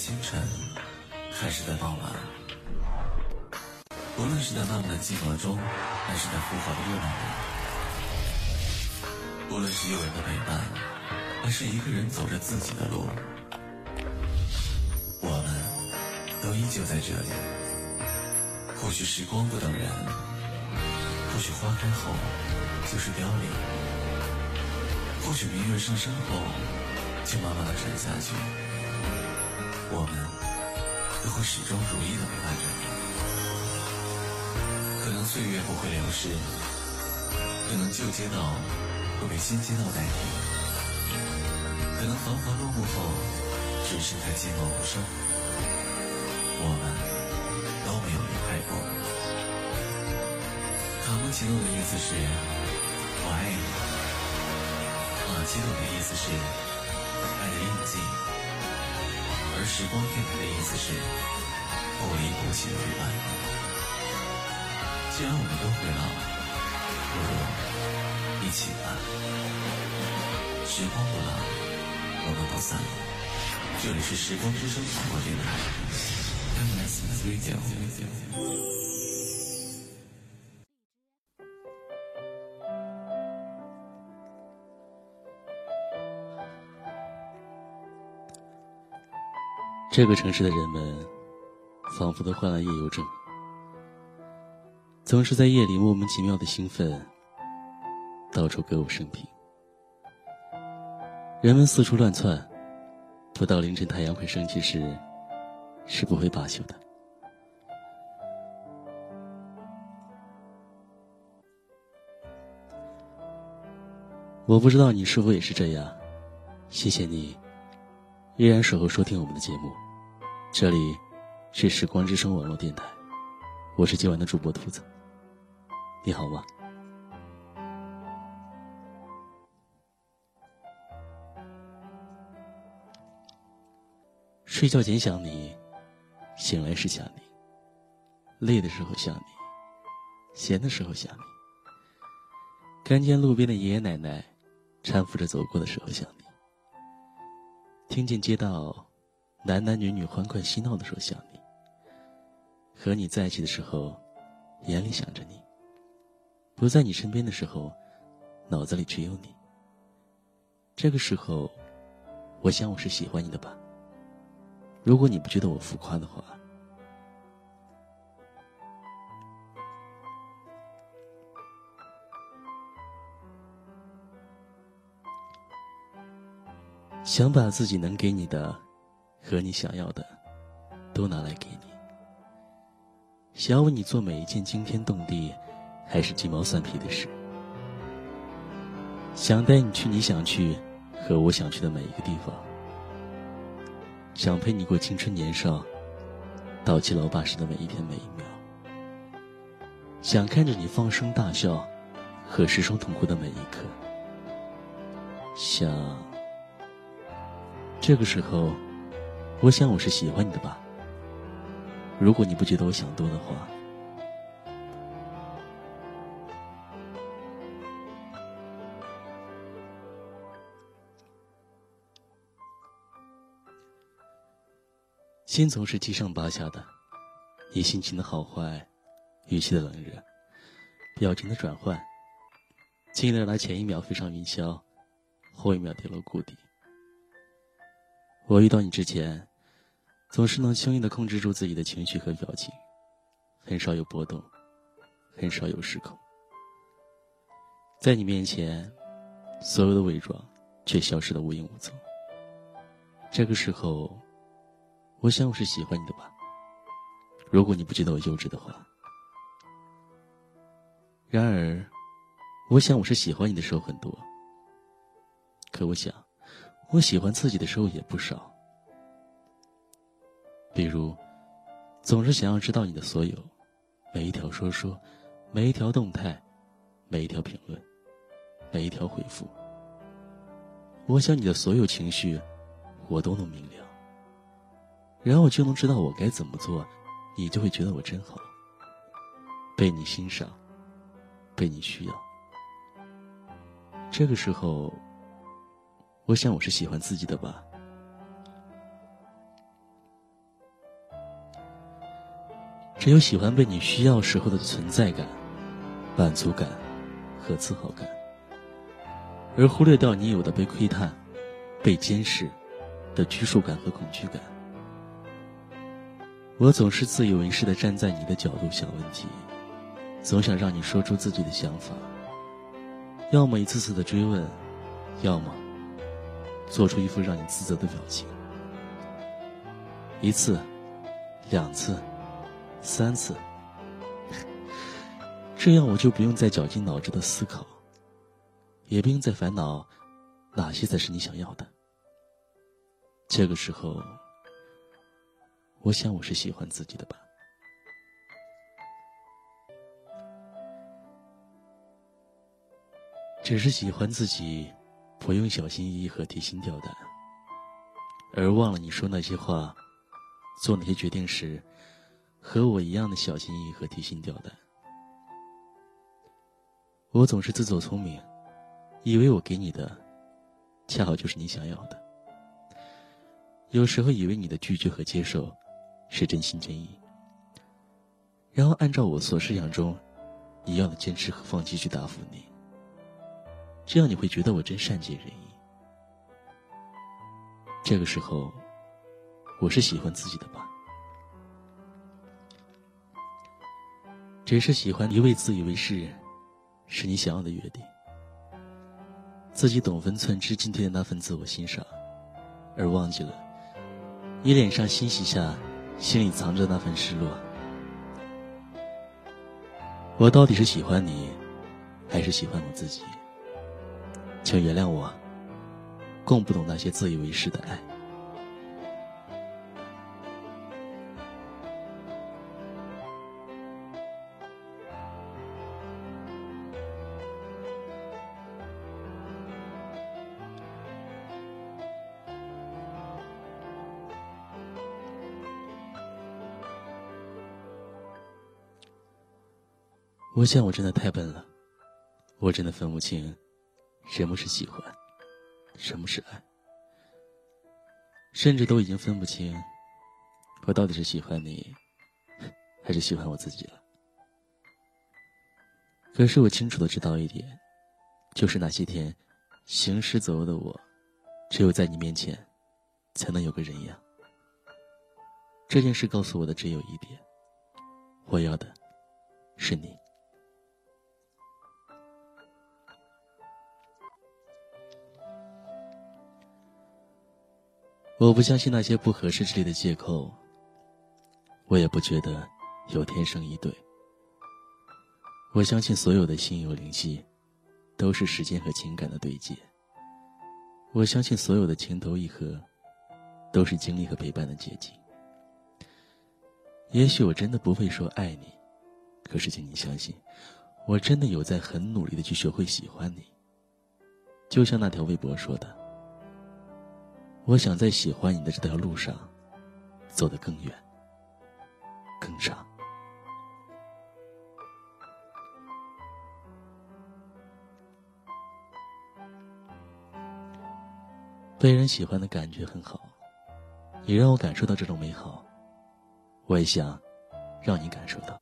清晨，还是在傍晚；无论是在浪漫漫寂寞中，还是在浮华的热闹里；无论是有人的陪伴，还是一个人走着自己的路，我们都依旧在这里。或许时光不等人，或许花开后就是凋零，或许明月上升后就慢慢的沉下去。我们都会始终如一的陪伴着你。可能岁月不会流逝，可能旧街道会被新街道代替，可能繁华落幕后只剩下寂寞无声。我们都没有离开过。卡布奇诺的意思是我爱你，马奇朵的意思是爱的印记。而时光电台的意思是不离不弃的陪伴。既然我们都会老，不如一起吧。时光不老，我们不散。这里是时光之声广播电台。这个城市的人们，仿佛都患了夜游症，总是在夜里莫名其妙的兴奋，到处歌舞升平。人们四处乱窜，不到凌晨太阳快升起时，是不会罢休的。我不知道你是否也是这样，谢谢你，依然守候收听我们的节目。这里是时光之声网络电台，我是今晚的主播兔子。你好吗？睡觉前想你，醒来时想你，累的时候想你，闲的时候想你，看见路边的爷爷奶奶搀扶着走过的时候想你，听见街道。男男女女欢快嬉闹的时候想你，和你在一起的时候，眼里想着你；不在你身边的时候，脑子里只有你。这个时候，我想我是喜欢你的吧。如果你不觉得我浮夸的话，想把自己能给你的。和你想要的，都拿来给你。想要为你做每一件惊天动地，还是鸡毛蒜皮的事。想带你去你想去和我想去的每一个地方。想陪你过青春年少，到七老八十的每一天每一秒。想看着你放声大笑，和失声痛哭的每一刻。想，这个时候。我想我是喜欢你的吧。如果你不觉得我想多的话，心总是七上八下的，你心情的好坏，语气的冷热，表情的转换，近而来前一秒飞上云霄，后一秒跌落谷底。我遇到你之前。总是能轻易的控制住自己的情绪和表情，很少有波动，很少有失控。在你面前，所有的伪装却消失的无影无踪。这个时候，我想我是喜欢你的吧。如果你不觉得我幼稚的话。然而，我想我是喜欢你的时候很多。可我想，我喜欢自己的时候也不少。比如，总是想要知道你的所有，每一条说说，每一条动态，每一条评论，每一条回复。我想你的所有情绪，我都能明了。然后就能知道我该怎么做，你就会觉得我真好，被你欣赏，被你需要。这个时候，我想我是喜欢自己的吧。只有喜欢被你需要时候的存在感、满足感和自豪感，而忽略掉你有的被窥探、被监视的拘束感和恐惧感。我总是自以为是的站在你的角度想问题，总想让你说出自己的想法，要么一次次的追问，要么做出一副让你自责的表情。一次，两次，三次，这样我就不用再绞尽脑汁的思考，也不用再烦恼哪些才是你想要的。这个时候。我想我是喜欢自己的吧，只是喜欢自己不用小心翼翼和提心吊胆，而忘了你说那些话、做那些决定时，和我一样的小心翼翼和提心吊胆。我总是自作聪明，以为我给你的，恰好就是你想要的。有时候以为你的拒绝和接受。是真心真意，然后按照我所设想中一样的坚持和放弃去答复你，这样你会觉得我真善解人意。这个时候，我是喜欢自己的吧？只是喜欢一味自以为是，是你想要的约定，自己懂分寸、知今天的那份自我欣赏，而忘记了你脸上欣喜下。心里藏着那份失落，我到底是喜欢你，还是喜欢我自己？请原谅我，更不懂那些自以为是的爱。我想我真的太笨了，我真的分不清什么是喜欢，什么是爱，甚至都已经分不清我到底是喜欢你，还是喜欢我自己了。可是我清楚的知道一点，就是那些天行尸走肉的我，只有在你面前才能有个人样。这件事告诉我的只有一点，我要的是你。我不相信那些不合适之类的借口，我也不觉得有天生一对。我相信所有的心有灵犀，都是时间和情感的对接。我相信所有的情投意合，都是经历和陪伴的结晶。也许我真的不会说爱你，可是请你相信，我真的有在很努力的去学会喜欢你。就像那条微博说的。我想在喜欢你的这条路上，走得更远、更长。被人喜欢的感觉很好，也让我感受到这种美好。我也想让你感受到。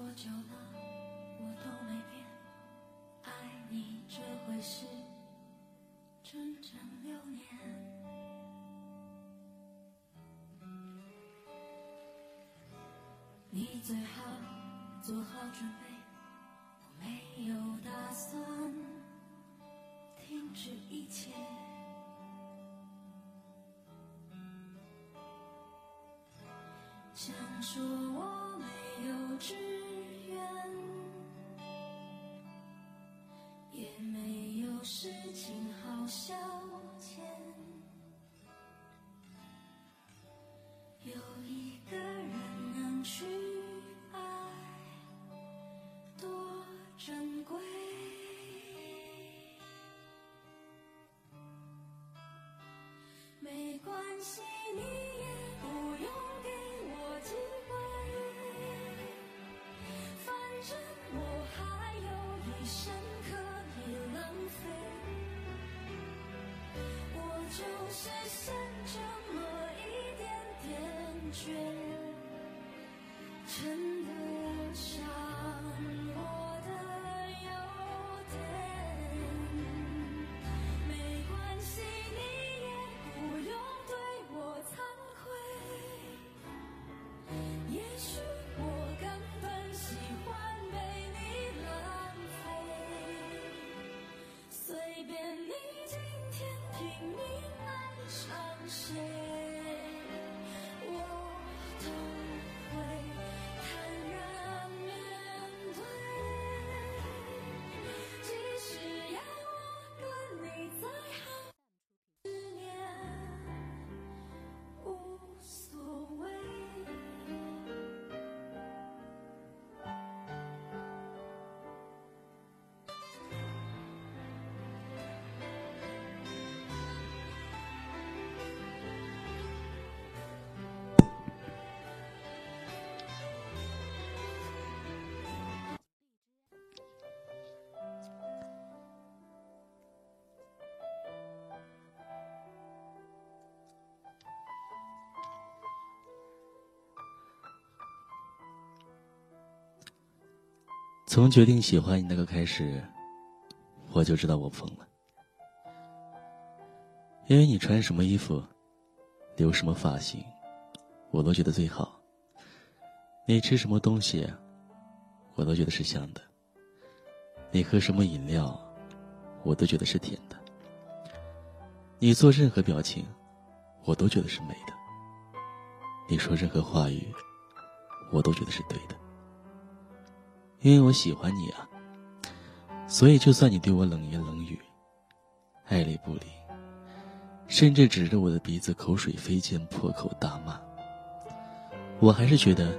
多久了，我都没变，爱你这回事，整整六年。你最好做好准备，我没有打算停止一切。想说我没有志。Friends. 谁，从决定喜欢你那个开始，我就知道我疯了。因为你穿什么衣服，留什么发型，我都觉得最好。你吃什么东西，我都觉得是香的。你喝什么饮料，我都觉得是甜的。你做任何表情，我都觉得是美的。你说任何话语，我都觉得是对的。因为我喜欢你啊，所以就算你对我冷言冷语，爱理不理，甚至指着我的鼻子口水飞溅、破口大骂，我还是觉得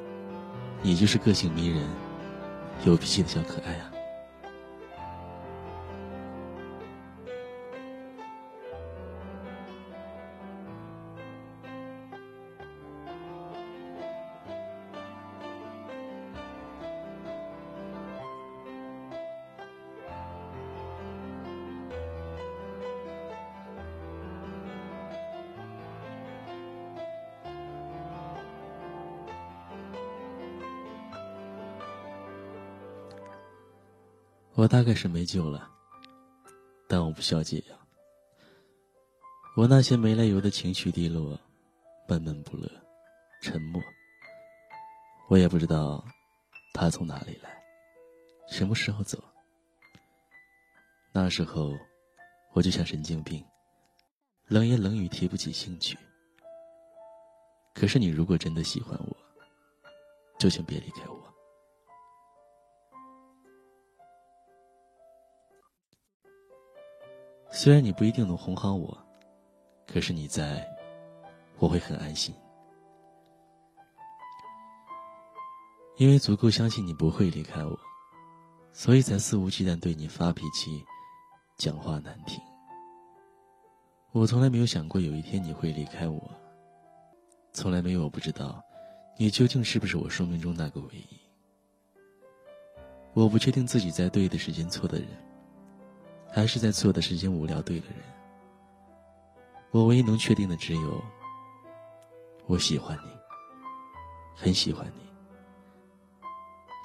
你就是个性迷人、有脾气的小可爱啊。我大概是没救了，但我不需要解药。我那些没来由的情绪低落，闷闷不乐，沉默。我也不知道他从哪里来，什么时候走。那时候，我就像神经病，冷言冷语提不起兴趣。可是你如果真的喜欢我，就请别离开我。虽然你不一定能哄好我，可是你在，我会很安心，因为足够相信你不会离开我，所以才肆无忌惮对你发脾气，讲话难听。我从来没有想过有一天你会离开我，从来没有我不知道，你究竟是不是我生命中那个唯一。我不确定自己在对的时间错的人。还是在错的时间无聊对了人。我唯一能确定的只有，我喜欢你，很喜欢你。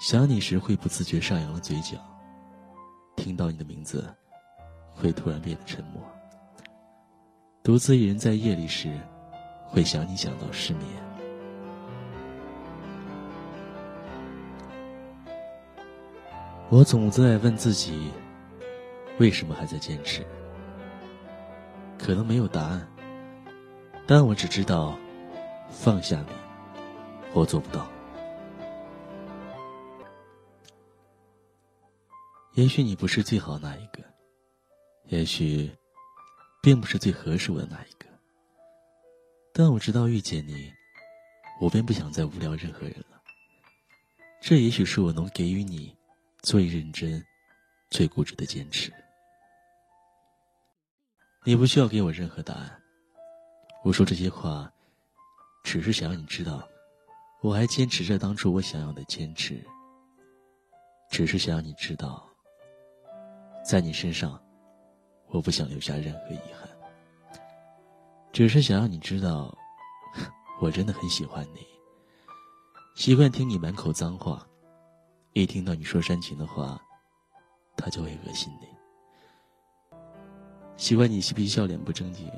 想你时会不自觉上扬了嘴角，听到你的名字，会突然变得沉默。独自一人在夜里时，会想你想到失眠。我总在问自己。为什么还在坚持？可能没有答案，但我只知道，放下你，我做不到。也许你不是最好那一个，也许，并不是最合适我的那一个。但我知道遇见你，我便不想再无聊任何人了。这也许是我能给予你最认真、最固执的坚持。你不需要给我任何答案，我说这些话，只是想让你知道，我还坚持着当初我想要的坚持。只是想让你知道，在你身上，我不想留下任何遗憾。只是想让你知道，我真的很喜欢你。习惯听你满口脏话，一听到你说煽情的话，他就会恶心你。习惯你嬉皮笑脸不正经，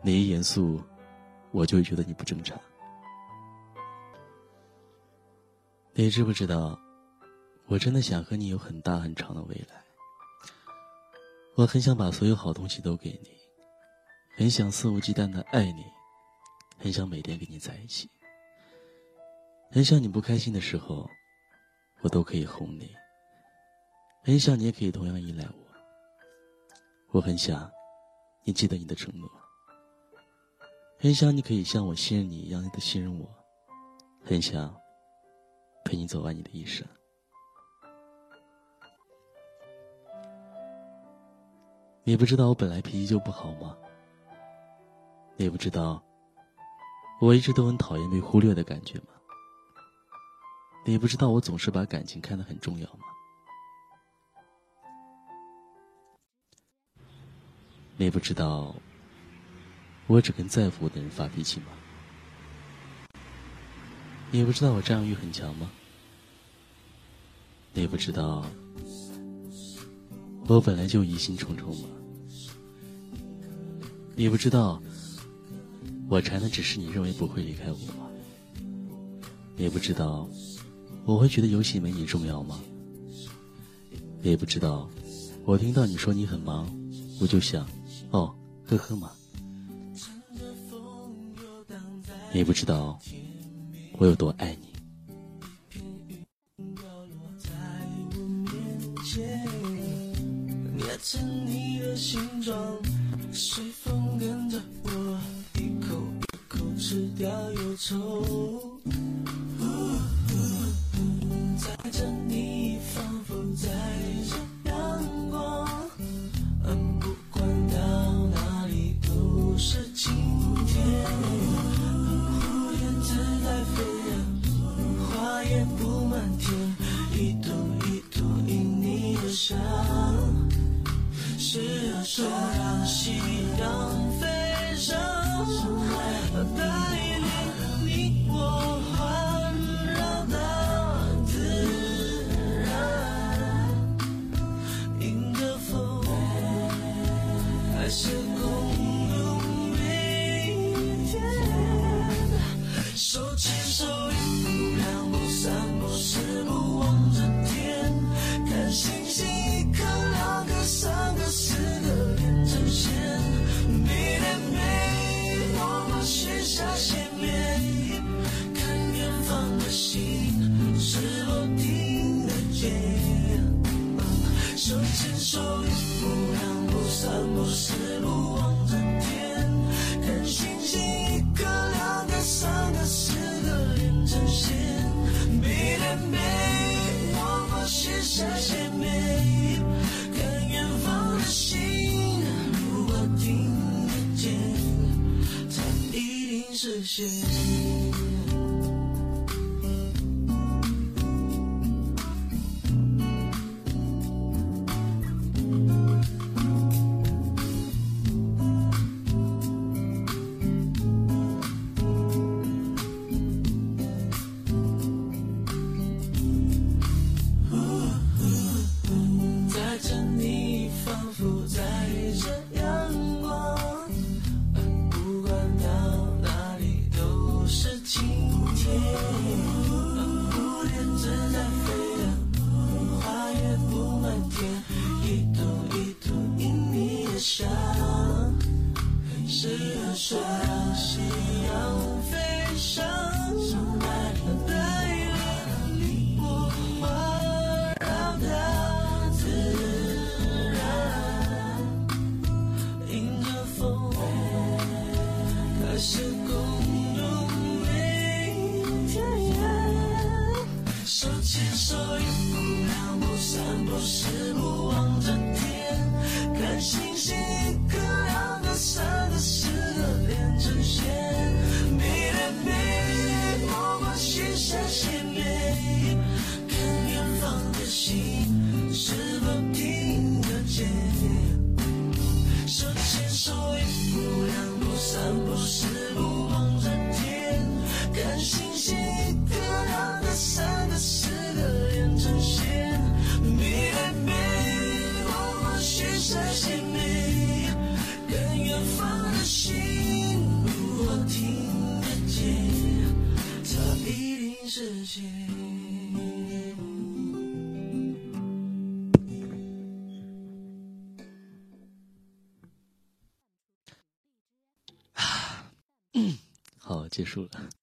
你一严肃，我就会觉得你不正常。你知不知道？我真的想和你有很大很长的未来。我很想把所有好东西都给你，很想肆无忌惮的爱你，很想每天跟你在一起，很想你不开心的时候，我都可以哄你，很想你也可以同样依赖我。我很想你记得你的承诺，很想你可以像我信任你一样的信任我，很想陪你走完你的一生。你不知道我本来脾气就不好吗？你不知道我一直都很讨厌被忽略的感觉吗？你不知道我总是把感情看得很重要吗？你不知道我只跟在乎我的人发脾气吗？你不知道我占有欲很强吗？你不知道？我本来就疑心重重吗，你不知道，我馋的只是你认为不会离开我吗？你不知道，我会觉得游戏没你重要吗？你不知道，我听到你说你很忙，我就想，哦，呵呵嘛。你不知道，我有多爱你。成你的形状，随风跟着我，一口一口吃掉忧愁。载着你，仿佛载 you. 是啊，说让夕阳飞上，带领你我环绕大自然，迎着风，开始共度明天。手牵手，一步两步三步四步束了。